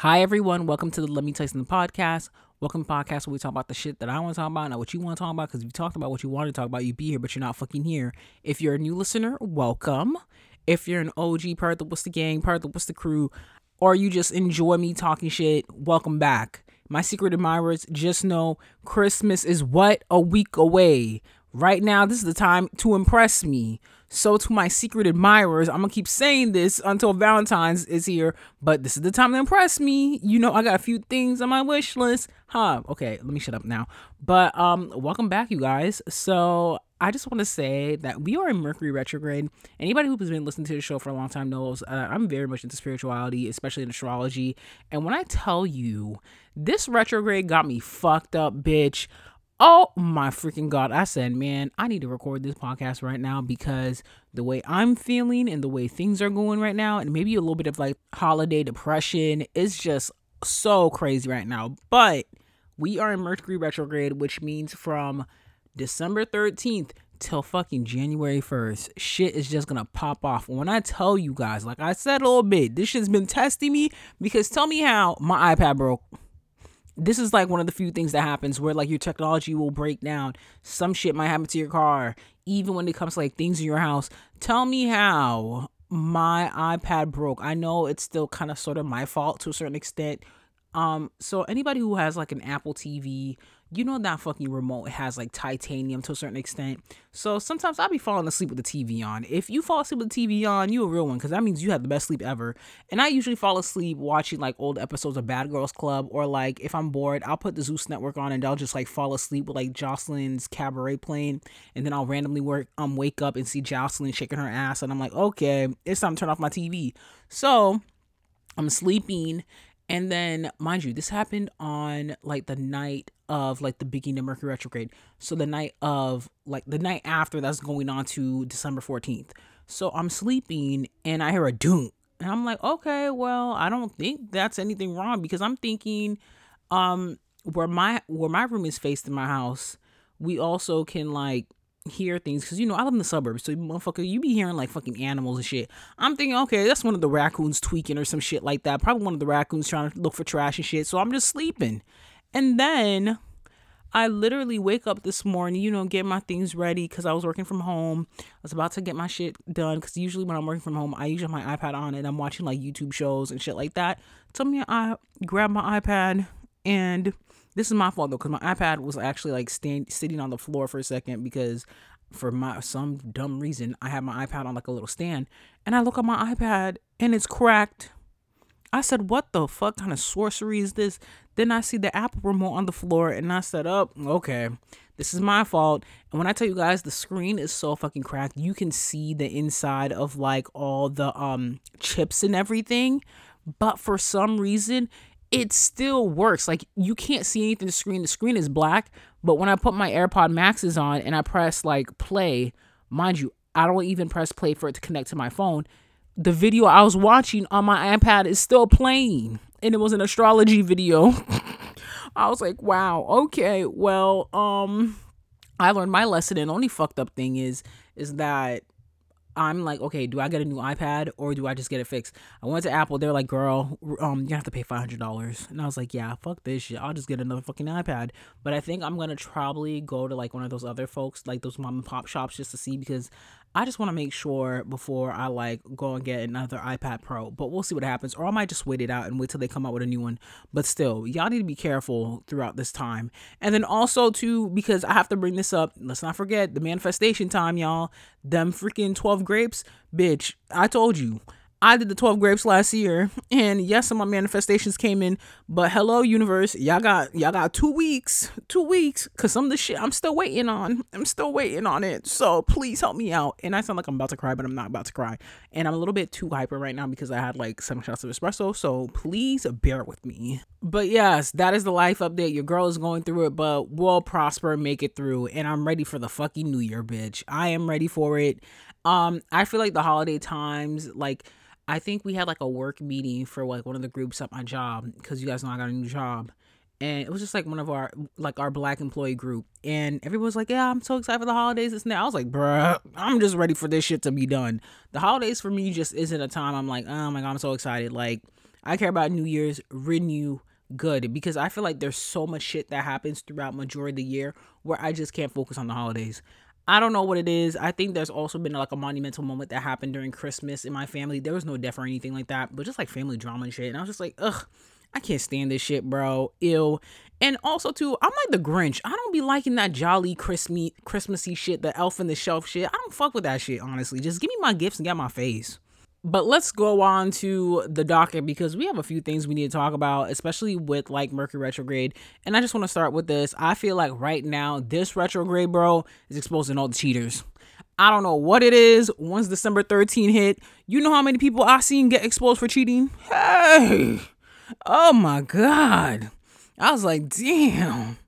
Hi, everyone. Welcome to the Let Me Tell You Something podcast. Welcome to podcast where we talk about the shit that I want to talk about, not what you want to talk about. Because if you talked about what you want to talk about, you'd be here, but you're not fucking here. If you're a new listener, welcome. If you're an OG part of the Wista Gang, part of the Wista Crew, or you just enjoy me talking shit, welcome back. My secret admirers, just know Christmas is what? A week away. Right now, this is the time to impress me. So, to my secret admirers, I'm gonna keep saying this until Valentine's is here, but this is the time to impress me. You know, I got a few things on my wish list. Huh. Okay, let me shut up now. But, um, welcome back, you guys. So, I just want to say that we are in Mercury retrograde. Anybody who's been listening to the show for a long time knows uh, I'm very much into spirituality, especially in astrology. And when I tell you, this retrograde got me fucked up, bitch. Oh my freaking God. I said, man, I need to record this podcast right now because the way I'm feeling and the way things are going right now, and maybe a little bit of like holiday depression, is just so crazy right now. But we are in Mercury retrograde, which means from December 13th till fucking January 1st, shit is just gonna pop off. When I tell you guys, like I said a little bit, this shit's been testing me because tell me how my iPad broke this is like one of the few things that happens where like your technology will break down. Some shit might happen to your car, even when it comes to like things in your house. Tell me how my iPad broke. I know it's still kind of sort of my fault to a certain extent. Um, so anybody who has like an Apple TV you know that fucking remote has like titanium to a certain extent. So sometimes I'll be falling asleep with the TV on. If you fall asleep with the TV on, you a real one because that means you had the best sleep ever. And I usually fall asleep watching like old episodes of Bad Girls Club or like if I'm bored, I'll put the Zeus Network on and I'll just like fall asleep with like Joseline's cabaret playing, and then I'll randomly work um wake up and see Jocelyn shaking her ass, and I'm like, okay, it's time to turn off my TV. So I'm sleeping and then, mind you, this happened on like the night of like the beginning of Mercury retrograde. So the night of like the night after that's going on to December 14th. So I'm sleeping and I hear a doom. And I'm like, okay, well, I don't think that's anything wrong because I'm thinking um where my where my room is faced in my house, we also can like hear things because you know I live in the suburbs, so motherfucker, you be hearing like fucking animals and shit. I'm thinking, okay, that's one of the raccoons tweaking or some shit like that. Probably one of the raccoons trying to look for trash and shit. So I'm just sleeping, and then I literally wake up this morning, you know, get my things ready because I was working from home. I was about to get my shit done because usually when I'm working from home, I usually have my iPad on and I'm watching like YouTube shows and shit like that. So me, I grab my iPad and this is my fault though, because my iPad was actually like stand, sitting on the floor for a second because for my some dumb reason I had my iPad on like a little stand, and I look at my iPad and it's cracked. I said, "What the fuck kind of sorcery is this?" Then I see the Apple remote on the floor, and I said, "Up, oh, okay, this is my fault." And when I tell you guys, the screen is so fucking cracked, you can see the inside of like all the um chips and everything, but for some reason it still works. Like you can't see anything the screen. The screen is black, but when I put my AirPod Maxes on and I press like play, mind you, I don't even press play for it to connect to my phone. The video I was watching on my iPad is still playing, and it was an astrology video. I was like, "Wow, okay, well, um, I learned my lesson." And only fucked up thing is, is that I'm like, okay, do I get a new iPad or do I just get it fixed? I went to Apple. They're like, girl, um, you have to pay five hundred dollars, and I was like, yeah, fuck this shit. I'll just get another fucking iPad. But I think I'm gonna probably go to like one of those other folks, like those mom and pop shops, just to see because I just want to make sure before I like go and get another iPad Pro. But we'll see what happens. Or I might just wait it out and wait till they come out with a new one. But still, y'all need to be careful throughout this time. And then also too, because I have to bring this up, let's not forget the manifestation time, y'all. Them freaking 12 grapes. Bitch, I told you. I did the 12 grapes last year, and yes, some of my manifestations came in, but hello, universe, y'all got y'all got two weeks, two weeks, cause some of the shit I'm still waiting on. I'm still waiting on it. So please help me out. And I sound like I'm about to cry, but I'm not about to cry. And I'm a little bit too hyper right now because I had like seven shots of espresso. So please bear with me. But yes, that is the life update. Your girl is going through it, but we'll prosper, make it through. And I'm ready for the fucking new year, bitch. I am ready for it. Um, I feel like the holiday times, like I think we had like a work meeting for like one of the groups at my job because you guys know I got a new job. And it was just like one of our like our black employee group. And everyone was like, Yeah, I'm so excited for the holidays. And that. I was like, bruh, I'm just ready for this shit to be done. The holidays for me just isn't a time I'm like, oh my god, I'm so excited. Like I care about New Year's renew good because I feel like there's so much shit that happens throughout majority of the year where I just can't focus on the holidays. I don't know what it is. I think there's also been like a monumental moment that happened during Christmas in my family. There was no death or anything like that, but just like family drama and shit. And I was just like, ugh, I can't stand this shit, bro. Ill. And also too, I'm like the Grinch. I don't be liking that jolly Christmas Christmassy shit, the elf in the shelf shit. I don't fuck with that shit, honestly. Just give me my gifts and get my face. But let's go on to the docket because we have a few things we need to talk about, especially with like Mercury retrograde. And I just want to start with this. I feel like right now, this retrograde, bro, is exposing all the cheaters. I don't know what it is. Once December 13 hit, you know how many people I seen get exposed for cheating? Hey, oh my God. I was like, damn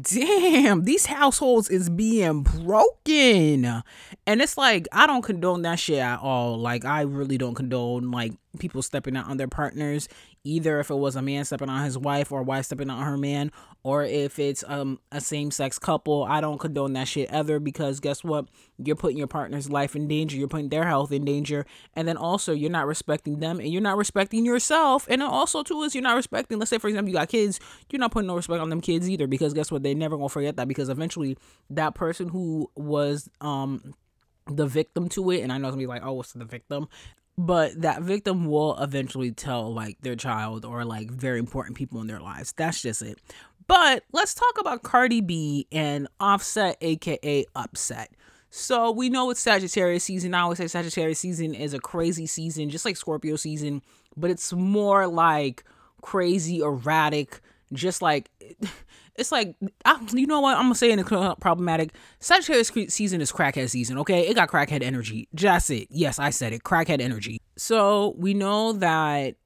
damn, these households is being broken. And it's like, I don't condone that shit at all. Like, I really don't condone like people stepping out on their partners, either if it was a man stepping on his wife or a wife stepping on her man, or if it's um a same sex couple. I don't condone that shit ever because guess what? You're putting your partner's life in danger, you're putting their health in danger, and then also you're not respecting them and you're not respecting yourself. And also too is you're not respecting, let's say for example, you got kids, you're not putting no respect on them kids either because guess what? They're never gonna forget that because eventually that person who was um the victim to it, and I know it's gonna be like, oh, what's the victim? But that victim will eventually tell like their child or like very important people in their lives. That's just it. But let's talk about Cardi B and Offset, aka Upset. So we know it's Sagittarius season. I always say Sagittarius season is a crazy season, just like Scorpio season, but it's more like crazy, erratic, just like it's like I, you know what I'm gonna say in the problematic. Sagittarius season is crackhead season. Okay, it got crackhead energy. Just it. Yes, I said it. Crackhead energy. So we know that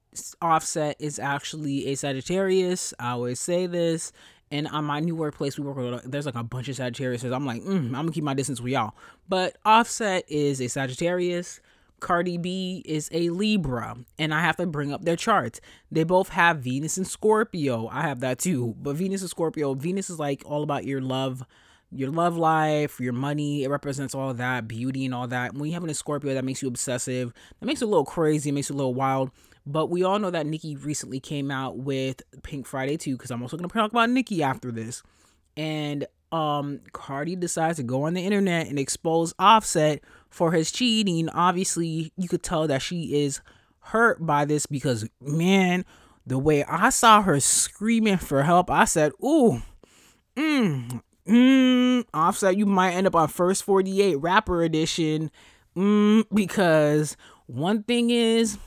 Offset is actually a Sagittarius. I always say this. And on my new workplace, we work with there's like a bunch of Sagittarius. I'm like, mm, I'm gonna keep my distance with y'all. But Offset is a Sagittarius. Cardi B is a Libra, and I have to bring up their charts. They both have Venus and Scorpio. I have that too, but Venus and Scorpio. Venus is like all about your love, your love life, your money. It represents all that beauty and all that. When you have a Scorpio, that makes you obsessive. That makes you a little crazy. It makes you a little wild. But we all know that Nicki recently came out with Pink Friday too, because I'm also gonna talk about Nicki after this. And um Cardi decides to go on the internet and expose Offset for his cheating. Obviously, you could tell that she is hurt by this because man, the way I saw her screaming for help, I said, "Ooh, mm, mm, Offset, you might end up on first 48 rapper edition." Mm, because one thing is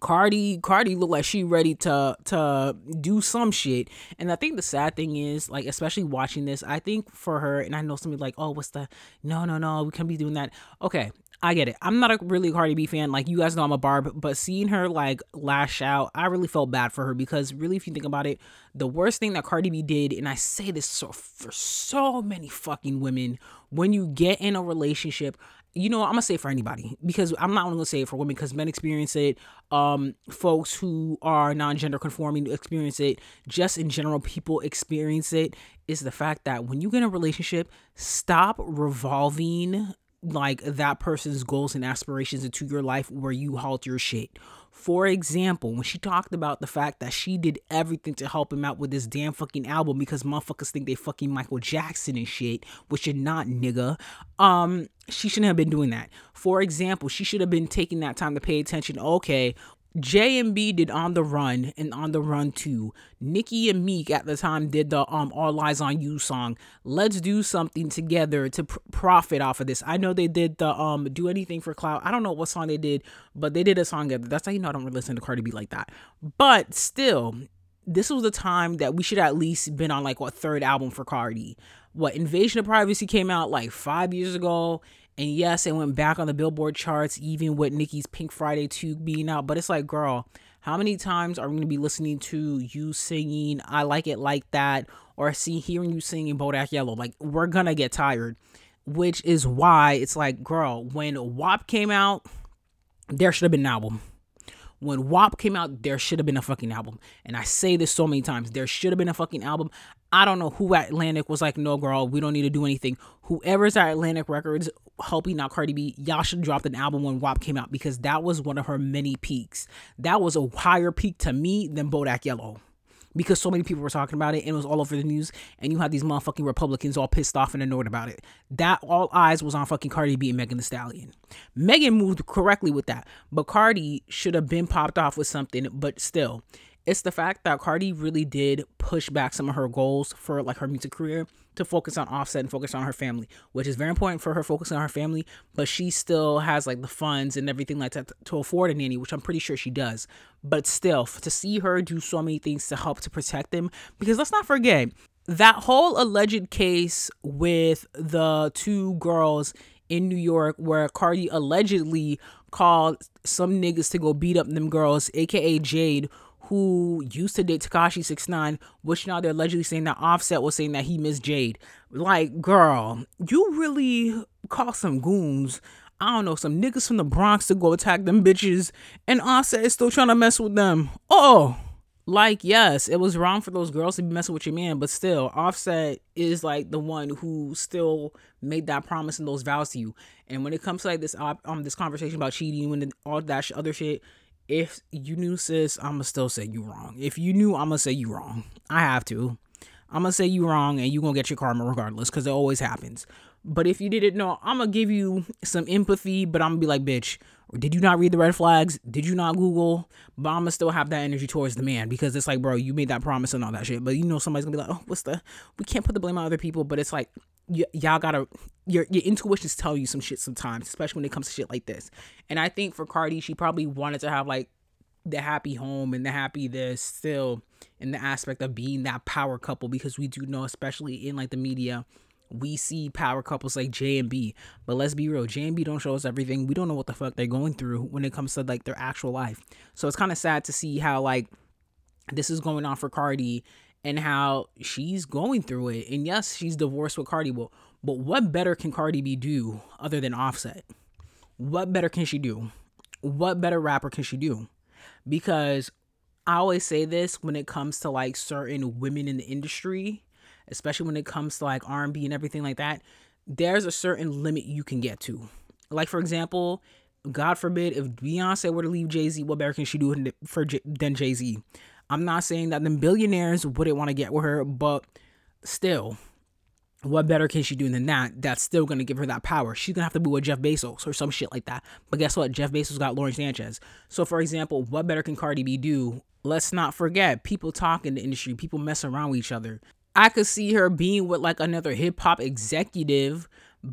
Cardi Cardi looked like she ready to to do some shit. And I think the sad thing is, like, especially watching this, I think for her, and I know somebody like, oh, Wista no no no, we can't be doing that. Okay, I get it. I'm not a really Cardi B fan. Like you guys know I'm a barb, but seeing her like lash out, I really felt bad for her because really if you think about it, the worst thing that Cardi B did, and I say this so for so many fucking women, when you get in a relationship, you know, I'm gonna say it for anybody because I'm not only gonna say it for women because men experience it. Um, folks who are non-gender conforming experience it. Just in general, people experience it. Is the fact that when you get in a relationship, stop revolving like that person's goals and aspirations into your life where you halt your shit. For example, when she talked about the fact that she did everything to help him out with this damn fucking album because motherfuckers think they fucking Michael Jackson and shit, which you're not, nigga. Um, she shouldn't have been doing that. For example, she should have been taking that time to pay attention. Okay, J and B did On the Run and On the Run 2. Nicki and Meek at the time did the um All Eyes on You song. Let's do something together to pr- profit off of this. I know they did the um Do Anything for Clout. I don't know what song they did, but they did a song. That's how you know I don't really listen to Cardi B like that. But still, this was the time that we should at least been on like what third album for Cardi. What Invasion of Privacy came out like five years ago and yes, it went back on the Billboard charts, even with Nicki's Pink Friday 2 being out. But it's like, girl, how many times are we going to be listening to you singing I Like It Like That or see hearing you singing Bodak Yellow? Like, we're going to get tired. Which is why it's like, girl, when WAP came out, there should have been an album. When WAP came out, there should have been a fucking album. And I say this so many times. There should have been a fucking album. I don't know who at Atlantic was like, no, girl, we don't need to do anything. Whoever's at Atlantic Records helping out Cardi B, y'all should have dropped an album when WAP came out because that was one of her many peaks. That was a higher peak to me than Bodak Yellow because so many people were talking about it and it was all over the news and you had these motherfucking Republicans all pissed off and annoyed about it. That all eyes was on fucking Cardi B and Megan Thee Stallion. Megan moved correctly with that, but Cardi should have been popped off with something, but still. It's the fact that Cardi really did push back some of her goals for like her music career to focus on Offset and focus on her family, which is very important for her focusing on her family. But she still has like the funds and everything like that to afford a nanny, which I'm pretty sure she does. But still, to see her do so many things to help to protect them, because let's not forget that whole alleged case with the two girls in New York where Cardi allegedly called some niggas to go beat up them girls, aka Jade, who used to date Tekashi Six Nine, which now they're allegedly saying that Offset was saying that he missed Jade. Like, girl, you really call some goons. I don't know, some niggas from the Bronx to go attack them bitches, and Offset is still trying to mess with them. Oh, like yes, it was wrong for those girls to be messing with your man, but still, Offset is like the one who still made that promise and those vows to you. And when it comes to like this um this conversation about cheating and all that other shit, if you knew sis, I'ma still say you wrong. If you knew, I'ma say you wrong. I have to. I'm gonna say you wrong and you gonna get your karma regardless because it always happens. But if you didn't know, I'm gonna give you some empathy, but I'm gonna be like, bitch, did you not read the red flags? Did you not Google? But I'm gonna still have that energy towards the man because it's like, bro, you made that promise and all that shit. But you know, somebody's gonna be like, oh, Wista? We can't put the blame on other people, but it's like, y- y'all gotta, your your intuitions tell you some shit sometimes, especially when it comes to shit like this. And I think for Cardi, she probably wanted to have like the happy home and the happy this still in the aspect of being that power couple because we do know, especially in like the media we see power couples like J and B. But let's be real, J and B don't show us everything. We don't know what the fuck they're going through when it comes to like their actual life. So it's kind of sad to see how like this is going on for Cardi and how she's going through it. And yes, she's divorced with Cardi, but but what better can Cardi B do other than Offset? What better can she do? What better rapper can she do? Because I always say this when it comes to like certain women in the industry especially when it comes to like R&B and everything like that, there's a certain limit you can get to. Like for example, God forbid if Beyonce were to leave Jay Z, what better can she do for than Jay Z? I'm not saying that the billionaires wouldn't want to get with her, but still, what better can she do than that? That's still gonna give her that power. She's gonna have to be with Jeff Bezos or some shit like that. But guess what? Jeff Bezos got Lauren Sanchez. So for example, what better can Cardi B do? Let's not forget, people talk in the industry, people mess around with each other. I could see her being with like another hip hop executive.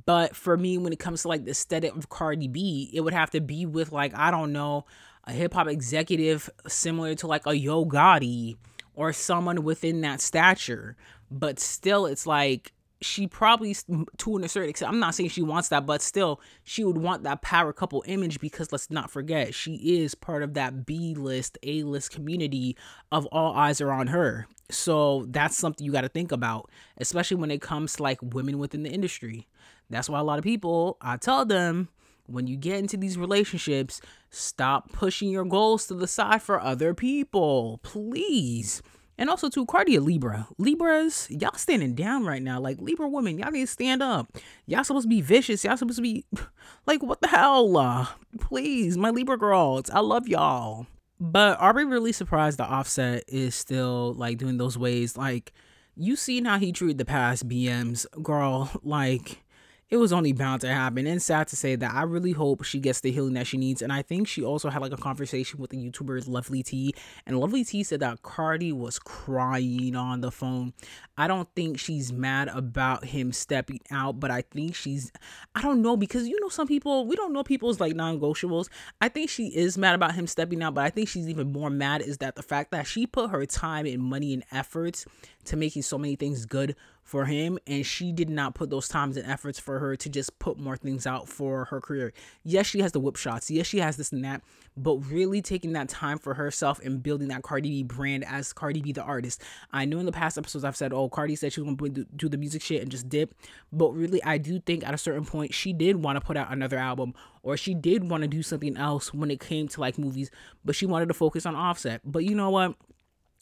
But for me, when it comes to like the aesthetic of Cardi B, it would have to be with like, I don't know, a hip hop executive similar to like a Yo Gotti or someone within that stature. But still, it's like she probably to an certain extent i'm not saying she wants that but still she would want that power couple image because let's not forget she is part of that b list a list community of all eyes are on her so that's something you got to think about especially when it comes to like women within the industry that's why a lot of people i tell them when you get into these relationships stop pushing your goals to the side for other people please and also to Cardi a Libra. Libras, y'all standing down right now. Like Libra women, y'all need to stand up. Y'all supposed to be vicious. Y'all supposed to be like, what the hell? Uh, please, my Libra girls, I love y'all. But are we really surprised the Offset is still like doing those ways? Like, you seen how he treated the past BMs, girl. Like, it was only bound to happen. And sad to say that I really hope she gets the healing that she needs. And I think she also had like a conversation with the YouTuber Lovely T. And Lovely T said that Cardi was crying on the phone. I don't think she's mad about him stepping out, but I think she's, I don't know, because you know, some people, we don't know people's like non negotiables. I think she is mad about him stepping out, but I think she's even more mad is that the fact that she put her time and money and efforts to making so many things good for him and she did not put those times and efforts for her to just put more things out for her career. Yes she has the whip shots. Yes she has this and that but really taking that time for herself and building that cardi b brand as cardi b the artist. I know in the past episodes i've said oh cardi said she was going to do the music shit and just dip but really i do think at a certain point she did want to put out another album or she did want to do something else when it came to like movies but she wanted to focus on offset. But you know what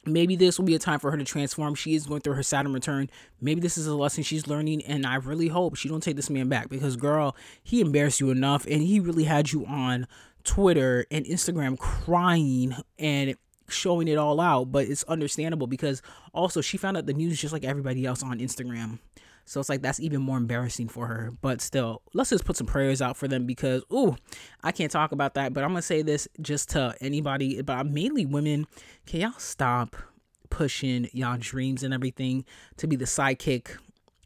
maybe this will be a time for her to transform. She is going through her Saturn return. Maybe this is a lesson she's learning, and I really hope she don't take this man back because, girl, he embarrassed you enough, and he really had you on Twitter and Instagram crying and showing it all out. But it's understandable because also she found out the news just like everybody else on Instagram. So it's like that's even more embarrassing for her. But still, let's just put some prayers out for them because ooh, I can't talk about that. But I'm gonna say this just to anybody, but mainly women. Can y'all stop pushing y'all dreams and everything to be the sidekick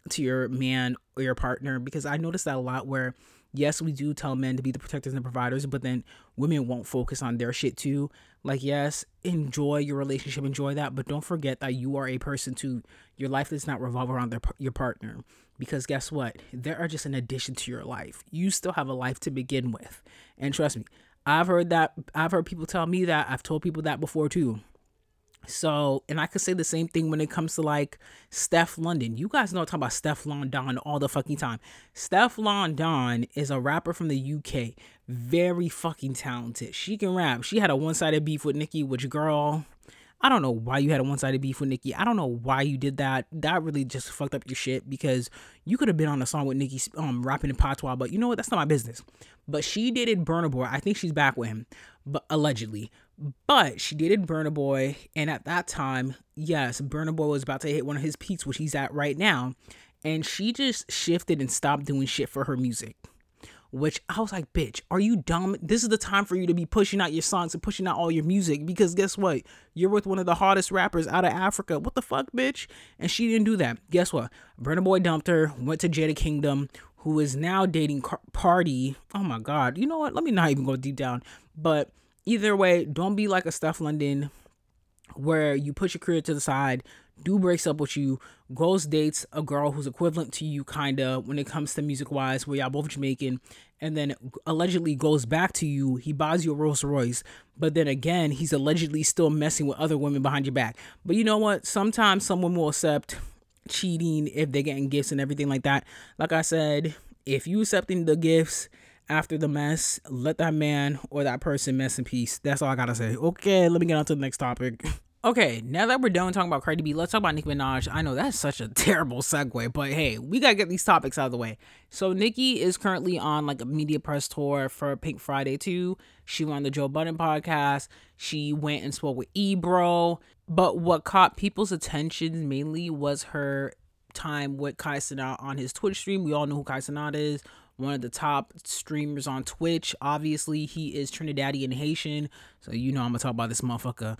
to your man or your partner? Because I noticed that a lot where yes, we do tell men to be the protectors and providers, but then women won't focus on their shit too. Like, yes, enjoy your relationship, enjoy that, but don't forget that you are a person to your life does not revolve around their, your partner. Because guess what? They are just an addition to your life. You still have a life to begin with. And trust me, I've heard that, I've heard people tell me that, I've told people that before too. So, and I could say the same thing when it comes to like Stefflon Don. You guys know I'm talking about Stefflon Don all the fucking time. Stefflon Don is a rapper from the UK. Very fucking talented. She can rap. She had a one-sided beef with Nicki, which girl, I don't know why you had a one-sided beef with Nicki. I don't know why you did that. That really just fucked up your shit because you could have been on a song with Nicki um rapping in patois, but you know what? That's not my business. But she dated Burna Boy. I think she's back with him, but allegedly. But she dated Burna Boy, and at that time, yes, Burna Boy was about to hit one of his peaks, which he's at right now, and she just shifted and stopped doing shit for her music. Which I was like, bitch, are you dumb? This is the time for you to be pushing out your songs and pushing out all your music because guess what? You're with one of the hottest rappers out of Africa. What the fuck, bitch? And she didn't do that. Guess what? Burna Boy dumped her, went to Jada Kingdom, who is now dating Party. Oh my God. You know what? Let me not even go deep down. But either way, don't be like a Stefflon London where you put your career to the side, do breaks up with you, goes dates a girl who's equivalent to you kinda when it comes to music wise, where y'all both Jamaican, and then allegedly goes back to you, he buys you a Rolls Royce, but then again, he's allegedly still messing with other women behind your back. But you know what? Sometimes someone will accept cheating if they're getting gifts and everything like that. Like I said, if you accepting the gifts after the mess, let that man or that person mess in peace. That's all I gotta say. Okay, let me get on to the next topic. Okay, now that we're done talking about Cardi B, let's talk about Nicki Minaj. I know that's such a terrible segue, but hey, we gotta get these topics out of the way. So Nicki is currently on like a media press tour for Pink Friday 2. She went on the Joe Budden podcast. She went and spoke with Ebro. But what caught people's attention mainly was her time with Kai Cenat on his Twitch stream. We all know who Kai Cenat is one of the top streamers on Twitch. Obviously, he is Trinidadian Haitian, so you know I'm gonna talk about this motherfucker.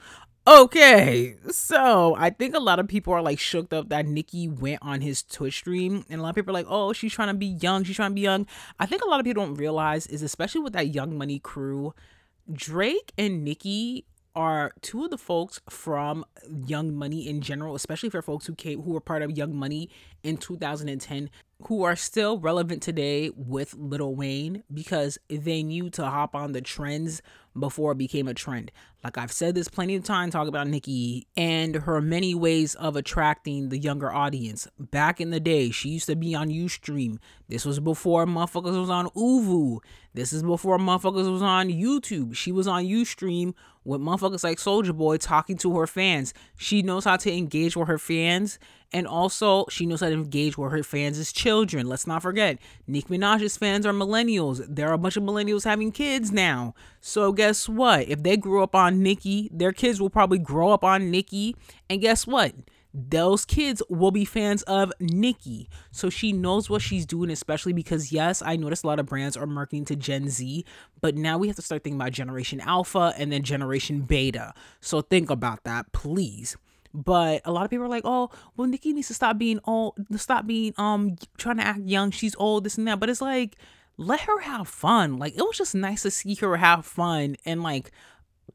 Okay, so I think a lot of people are like shook up that Nicki went on his Twitch stream, and a lot of people are like, "Oh, she's trying to be young. She's trying to be young." I think a lot of people don't realize is especially with that Young Money crew, Drake and Nicki are two of the folks from Young Money in general, especially for folks who came who were part of Young Money in 2010 who are still relevant today with Lil Wayne because they knew to hop on the trends before it became a trend. Like I've said this plenty of times, talk about Nicki and her many ways of attracting the younger audience. Back in the day, she used to be on Ustream. This was before motherfuckers was on ooVoo. This is before motherfuckers was on YouTube. She was on Ustream with motherfuckers like Soulja Boy talking to her fans. She knows how to engage with her fans and also, she knows how to engage with her fans as children. Let's not forget, Nicki Minaj's fans are millennials. There are a bunch of millennials having kids now. So guess what? If they grew up on Nicki, their kids will probably grow up on Nicki. And guess what? Those kids will be fans of Nicki. So she knows what she's doing, especially because, yes, I noticed a lot of brands are marketing to Gen Z, but now we have to start thinking about Generation Alpha and then Generation Beta. So think about that, please. But a lot of people are like, oh, well, Nicki needs to stop being old, stop being um trying to act young. She's old, this and that. But it's like, let her have fun. Like it was just nice to see her have fun and like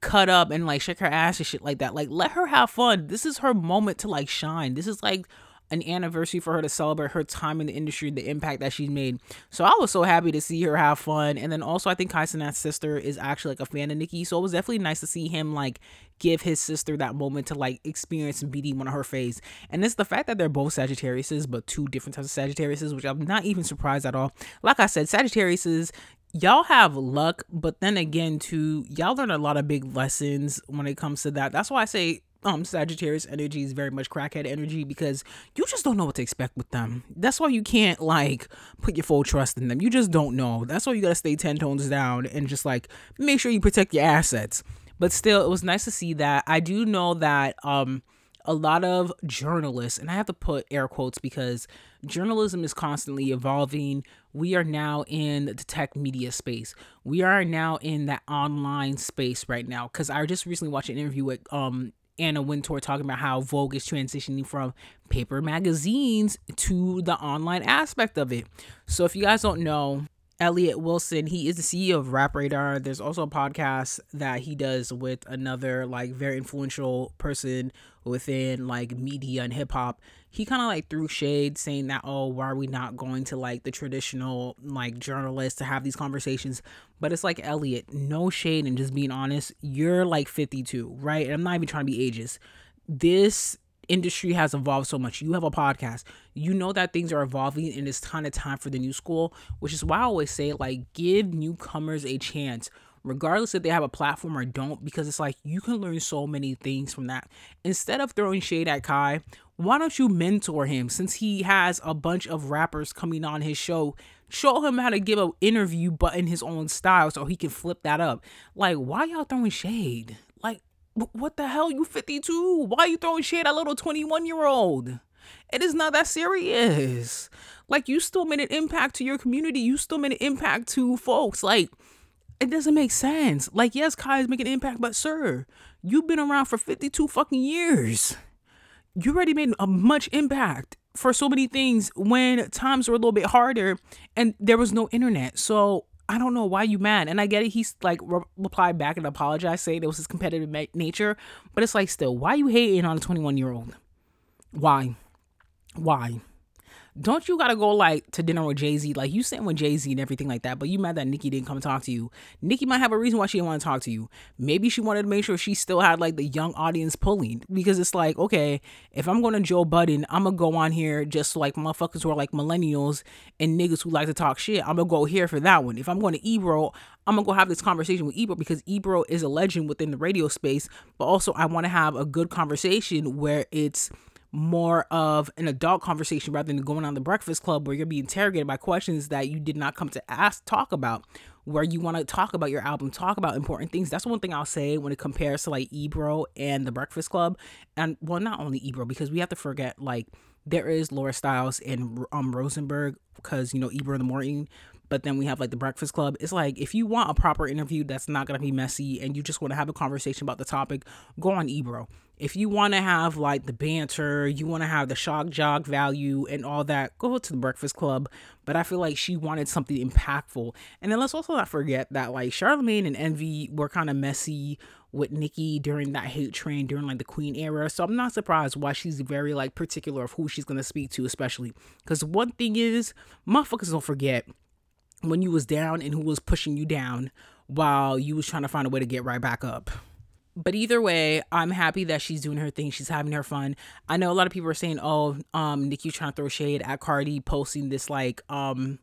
cut up and like shake her ass and shit like that. Like let her have fun. This is her moment to like shine. This is like an anniversary for her to celebrate her time in the industry, the impact that she's made. So I was so happy to see her have fun. And then also, I think Kai sister is actually like a fan of Nicki. So it was definitely nice to see him like give his sister that moment to like experience beating one of her face. And it's the fact that they're both Sagittariuses, but two different types of Sagittariuses, which I'm not even surprised at all. Like I said, Sagittariuses, y'all have luck, but then again, too, y'all learn a lot of big lessons when it comes to that. That's why I say um Sagittarius energy is very much crackhead energy because you just don't know what to expect with them. That's why you can't like put your full trust in them. You just don't know. That's why you gotta stay ten tones down and just like make sure you protect your assets. But still, it was nice to see that. I do know that um a lot of journalists, and I have to put air quotes because journalism is constantly evolving. We are now in the tech media space. We are now in that online space right now. Because I just recently watched an interview with um Anna Wintour talking about how Vogue is transitioning from paper magazines to the online aspect of it. So if you guys don't know, Elliott Wilson, he is the CEO of Rap Radar. There's also a podcast that he does with another like very influential person within like media and hip hop. He kind of like threw shade saying that, oh, why are we not going to like the traditional like journalists to have these conversations? But it's like, Elliot, no shade and just being honest, you're like 52, right? And I'm not even trying to be ageist. This industry has evolved so much. You have a podcast. You know that things are evolving and it's kind of time for the new school, which is why I always say like give newcomers a chance regardless if they have a platform or don't because it's like you can learn so many things from that. Instead of throwing shade at Kai, why don't you mentor him since he has a bunch of rappers coming on his show? Show him how to give an interview but in his own style so he can flip that up. Like, why y'all throwing shade? What the hell? You 52. Why are you throwing shade at a little 21 year old? It is not that serious. Like, you still made an impact to your community. You still made an impact to folks. Like, it doesn't make sense. Like, yes, Kai is making an impact, but sir, you've been around for 52 fucking years. You already made a much impact for so many things when times were a little bit harder and there was no internet. So I don't know why you mad. And I get it. He's like re- replied back and apologized, saying it was his competitive ma- nature. But it's like, still, why you hating on a 21 year old? Why? Why? Don't you gotta go like to dinner with Jay Z? Like you sitting with Jay Z and everything like that, but you mad that Nicki didn't come talk to you. Nicki might have a reason why she didn't want to talk to you. Maybe she wanted to make sure she still had like the young audience pulling because it's like, okay, if I'm going to Joe Budden, I'm gonna go on here just like motherfuckers who are like millennials and niggas who like to talk shit. I'm gonna go here for that one. If I'm going to Ebro, I'm gonna go have this conversation with Ebro because Ebro is a legend within the radio space, but also I want to have a good conversation where it's more of an adult conversation rather than going on the breakfast club where you're being interrogated by questions that you did not come to ask talk about where you want to talk about your album talk about important things. That's one thing i'll say when it compares to like ebro and the breakfast club. And well not only ebro because we have to forget like there is laura stylez and um rosenberg because you know ebro in the morning but then we have like the breakfast club. It's like if you want a proper interview that's not going to be messy and you just want to have a conversation about the topic go on ebro. If you want to have like the banter you want to have the shock jock value and all that go to the breakfast club. But i feel like she wanted something impactful. And then let's also not forget that like charlemagne and envy were kind of messy with Nicki during that hate train during like the Queen era. So I'm not surprised why she's very like particular of who she's gonna speak to, especially. Because one thing is, motherfuckers don't forget when you was down and who was pushing you down while you was trying to find a way to get right back up. But either way, I'm happy that she's doing her thing. She's having her fun. I know a lot of people are saying, "Oh, um, Nicki trying to throw shade at Cardi, posting this like um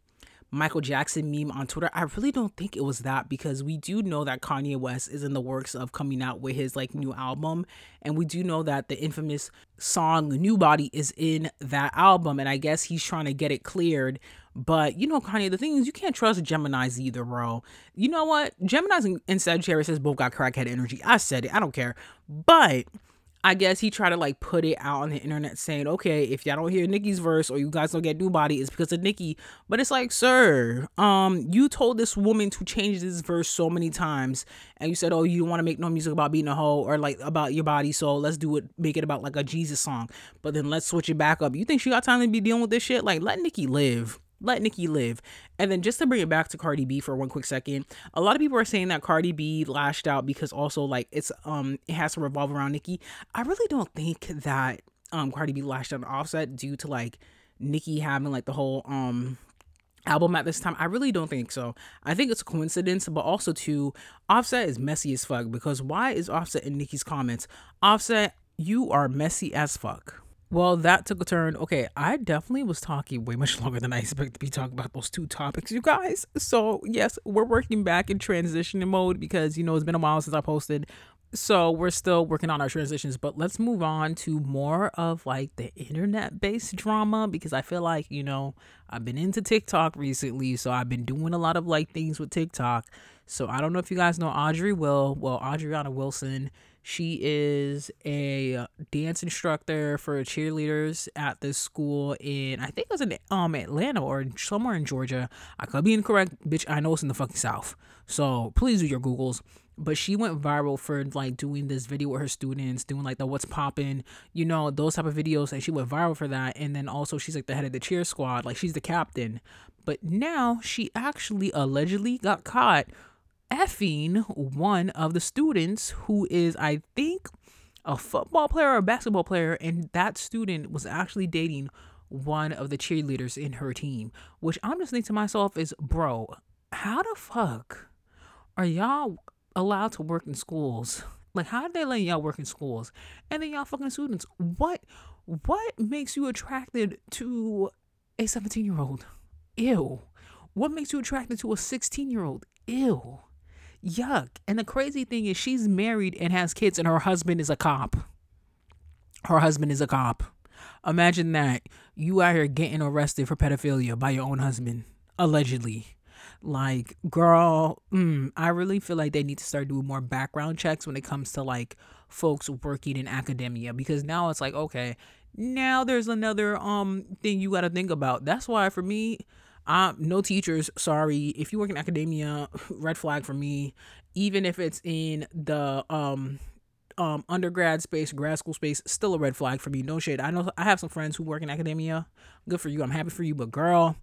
Michael Jackson meme on Twitter. I really don't think it was that because we do know that Kanye West is in the works of coming out with his like new album. And we do know that the infamous song New Body is in that album. And I guess he's trying to get it cleared. But you know, Kanye, the thing is, you can't trust Gemini's either, bro. You know what? Gemini's and Sagittarius has both got crackhead energy. I said it. I don't care. But I guess he tried to like put it out on the internet saying, okay, if y'all don't hear Nicki's verse or you guys don't get new body, it's because of Nicki. But it's like, sir, um, you told this woman to change this verse so many times, and you said, oh, you don't want to make no music about being a hoe or like about your body, so let's do it, make it about like a Jesus song. But then let's switch it back up. You think she got time to be dealing with this shit? Like, let Nicki live let Nicki live. And then just to bring it back to Cardi B for one quick second, a lot of people are saying that Cardi B lashed out because also like it's um it has to revolve around Nicki. I really don't think that um Cardi B lashed out on Offset due to like Nicki having like the whole um album at this time. I really don't think so. I think it's a coincidence, but also too, Offset is messy as fuck because why is Offset in Nicki's comments? Offset, you are messy as fuck Well, that took a turn. Okay, I definitely was talking way much longer than I expected to be talking about those two topics, you guys. So, yes, we're working back in transition mode because, you know, it's been a while since I posted. So, we're still working on our transitions, but let's move on to more of like the internet based drama because I feel like, you know, I've been into TikTok recently. So, I've been doing a lot of like things with TikTok. So, I don't know if you guys know AudriWill. Well, Adriana Wilson she is a dance instructor for cheerleaders at this school in I think it was in um Atlanta or somewhere in Georgia. I could be incorrect, bitch. I know it's in the fucking South. So please do your Googles. But she went viral for like doing this video with her students, doing like the what's popping, you know, those type of videos. And she went viral for that. And then also she's like the head of the cheer squad, like she's the captain. But now she actually allegedly got caught effing one of the students who is, I think, a football player or a basketball player, and that student was actually dating one of the cheerleaders in her team. Which I'm just thinking to myself is, bro, how the fuck are y'all allowed to work in schools? Like, how did they let y'all work in schools? And then y'all fucking students, what what makes you attracted to a 17 year old? Ew. What makes you attracted to a 16 year old? Ew. Yuck. And the crazy thing is, she's married and has kids, and her husband is a cop. Her husband is a cop. Imagine that. You out here getting arrested for pedophilia by your own husband, allegedly. Like, girl, mm, I really feel like they need to start doing more background checks when it comes to like folks working in academia because now it's like, okay, now there's another um thing you got to think about. That's why for me, um, no teachers, sorry. If you work in academia, red flag for me. Even if it's in the um um undergrad space, grad school space, still a red flag for me. No shit. I know I have some friends who work in academia. Good for you. I'm happy for you. But girl,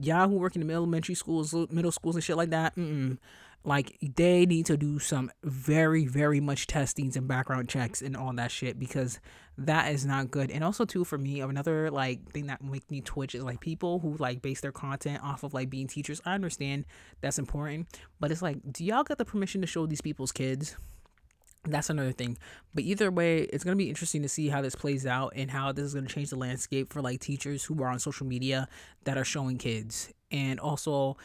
y'all who work in the elementary schools, middle schools, and shit like that, mm-mm. Like they need to do some very, very much testings and background checks and all that shit because that is not good. And also too for me, another like thing that makes me twitch is like people who like base their content off of like being teachers. I understand that's important, but it's like, do y'all get the permission to show these people's kids? That's another thing. But either way, it's gonna be interesting to see how this plays out and how this is gonna change the landscape for like teachers who are on social media that are showing kids. And also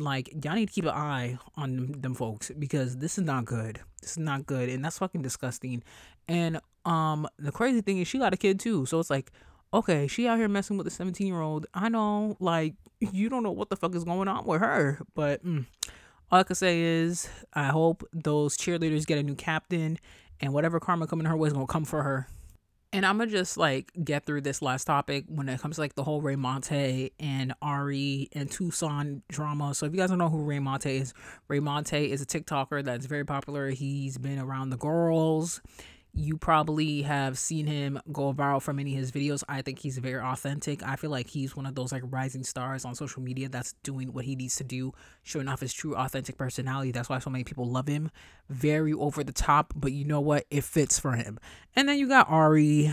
like y'all need to keep an eye on them, folks because this is not good. This is not good, and that's fucking disgusting. And um, the crazy thing is she got a kid too, so it's like, okay, she out here messing with a seventeen year old. I know, like you don't know what the fuck is going on with her, but mm, all I can say is I hope those cheerleaders get a new captain, and whatever karma coming her way is gonna come for her. And I'm gonna just like get through this last topic when it comes to like the whole Ray Monte and Ari and Tucson drama. So if you guys don't know who Ray Monte is, Ray Monte is a TikToker that's very popular. He's been around the girls you probably have seen him go viral for many of his videos. I think he's very authentic. I feel like he's one of those like rising stars on social media that's doing what he needs to do, showing off his true authentic personality. That's why so many people love him. Very over the top, but you know what? It fits for him. And then you got Ari.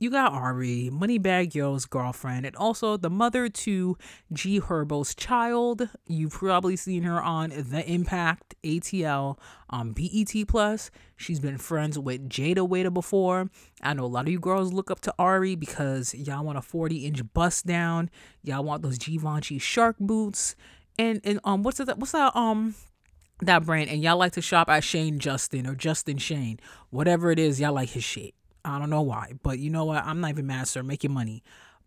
You got Ari, Moneybagg Yo's girlfriend, and also the mother to G Herbo's child. You've probably seen her on The Impact ATL on BET Plus. She's been friends with Jayda Wayda before. I know a lot of you girls look up to Ari because y'all want a 40 inch bust down. Y'all want those Givenchy shark boots. And and um what's that what's that um that brand and y'all like to shop at Shane Justin or Justin Shane. Whatever it is, y'all like his shit. I don't know why, but you know what? I'm not even mad, sir. Make your money.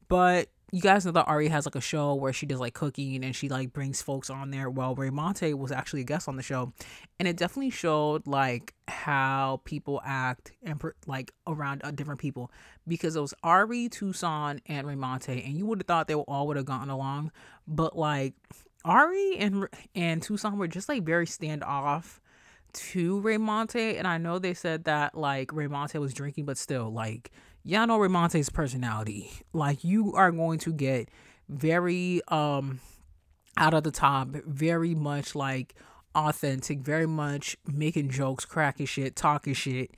But you guys know that Ari has like a show where she does like cooking and she like brings folks on there. Well, Ray Monte was actually a guest on the show, and it definitely showed like how people act and like around uh, different people because it was Ari, Tucson, and Ray Monte, and you would have thought they all would have gotten along, but like Ari and and Tucson were just like very standoff to Ray Monte, and I know they said that like Ray Monte was drinking, but still, like y'all know Ray Monte's personality. Like you are going to get very um out of the top, very much like authentic, very much making jokes, cracking shit, talking shit.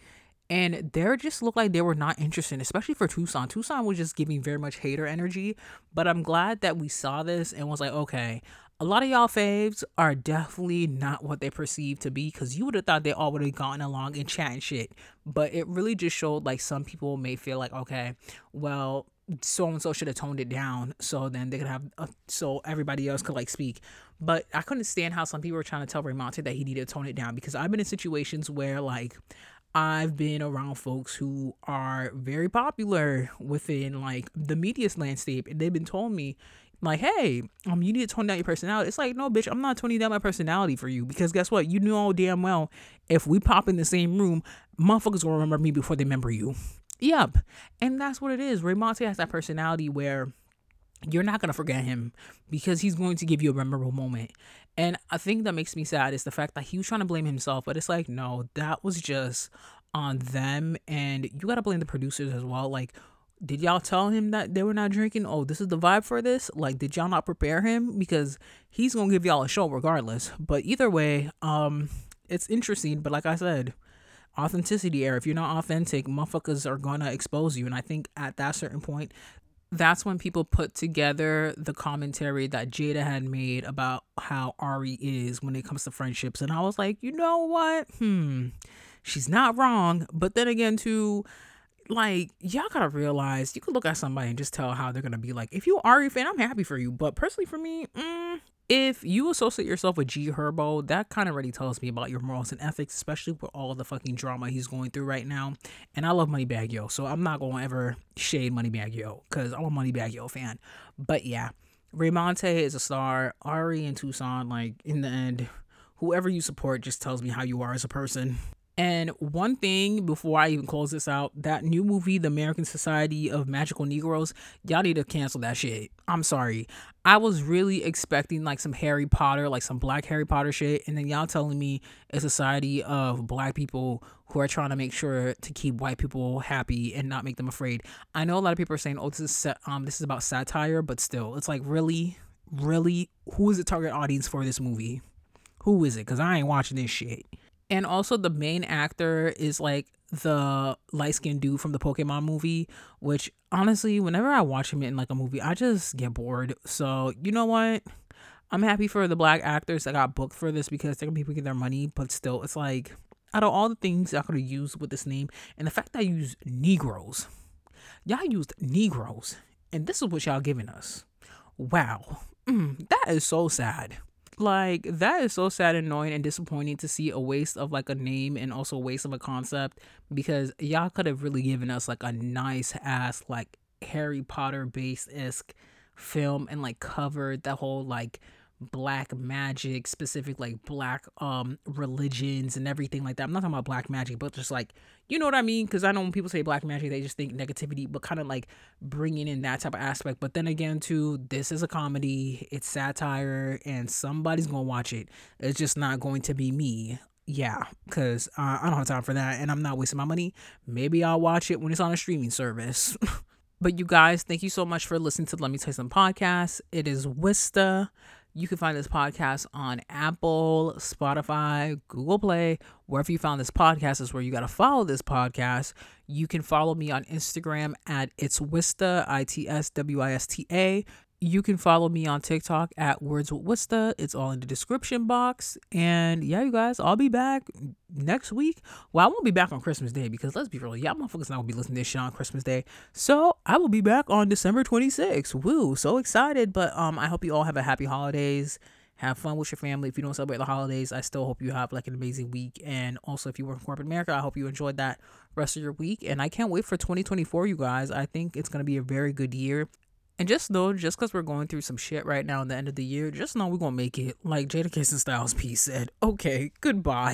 And they just looked like they were not interested, especially for Tucson. Tucson was just giving very much hater energy. But I'm glad that we saw this and was like, okay, a lot of y'all faves are definitely not what they perceive to be because you would have thought they all would have gotten along and chatting shit. But it really just showed like some people may feel like, okay, well, so and so should have toned it down so then they could have a, so everybody else could like speak but i couldn't stand how some people were trying to tell Raymonte that he needed to tone it down because i've been in situations where like I've been around folks who are very popular within like the media landscape, and they've been told me, like, hey, um, you need to tone down your personality. It's like, no, bitch, I'm not toning down my personality for you because guess what? You know all damn well if we pop in the same room, motherfuckers will remember me before they remember you. Yep. And that's what it is. Raymonte has that personality where you're not to forget him because he's going to give you a memorable moment. And I think that makes me sad is the fact that he was trying to blame himself, but it's like, no, that was just on them. And you got to blame the producers as well. Like, did y'all tell him that they were not drinking? Oh, this is the vibe for this? Like, did y'all not prepare him? Because he's to give y'all a show regardless. But either way, um, it's interesting. But like I said, authenticity error. If you're not authentic, motherfuckers are gonna expose you. And I think at that certain point, that's when people put together the commentary that Jayda had made about how Ari is when it comes to friendships. And I was like, you know what? Hmm, she's not wrong. But then again, too, like, y'all gotta realize you could look at somebody and just tell how they're gonna be like, if you are Ari fan, I'm happy for you. But personally, for me, mm, if you associate yourself with G Herbo, that kind of really tells me about your morals and ethics, especially with all the fucking drama he's going through right now. And I love Moneybagg Yo, so I'm not gonna ever shade Moneybagg Yo because I'm a Moneybagg Yo fan. But yeah, Raymonte is a star. Ari and Tucson, like in the end, whoever you support just tells me how you are as a person. And one thing before I even close this out, that new movie, The American Society of Magical Negroes, y'all need to cancel that shit. I'm sorry. I was really expecting like some Harry Potter, like some black Harry Potter shit, and then y'all telling me a society of black people who are trying to make sure to keep white people happy and not make them afraid. I know a lot of people are saying, "Oh, this is um this is about satire," but still, it's like really, really, who is the target audience for this movie? Who is it? Cause I ain't watching this shit. And also, the main actor is like the light skinned dude from the Pokemon movie, which honestly, whenever I watch him in like a movie, I just get bored. So, you know what? I'm happy for the black actors that got booked for this because they're gonna be making their money, but still, it's like out of all the things I could have used with this name, and the fact that I used Negroes, y'all used Negroes, and this is what y'all giving us. Wow, mm, that is so sad like that is so sad and annoying and disappointing to see a waste of like a name and also a waste of a concept because y'all could have really given us like a nice ass like harry potter based esque film and like covered the whole like black magic specific like black um religions and everything like that. I'm not talking about black magic but just like you know what i mean? Because i know when people say black magic they just think negativity but kind of like bringing in that type of aspect. But then again too this is a comedy it's satire and somebody's gonna watch it. It's just not going to be me. Yeah because uh, i don't have time for that and i'm not wasting my money. Maybe i'll watch it when it's on a streaming service. But you guys thank you so much for listening to let me tell you some podcast. It is wista you can find this podcast on Apple, Spotify, Google Play, wherever you found this podcast is where you got to follow this podcast. You can follow me on Instagram at it's Wista, I T S W I S T A. You can follow me on TikTok at Words with Wista. It's all in the description box. And yeah, you guys, I'll be back next week. Well, I won't be back on Christmas Day because let's be real, y'all motherfuckers not gonna be listening to this shit on Christmas Day. So I will be back on December 26th. Woo, so excited. But um, I hope you all have a happy holidays. Have fun with your family. If you don't celebrate the holidays, I still hope you have like an amazing week. And also, if you work in corporate America, I hope you enjoyed that rest of your week. And I can't wait for 2024, you guys. I think it's gonna be a very good year. And just know, just because we're going through some shit right now in the end of the year, just know we're going to make it. Like Jadakiss and Styles P said, okay, goodbye.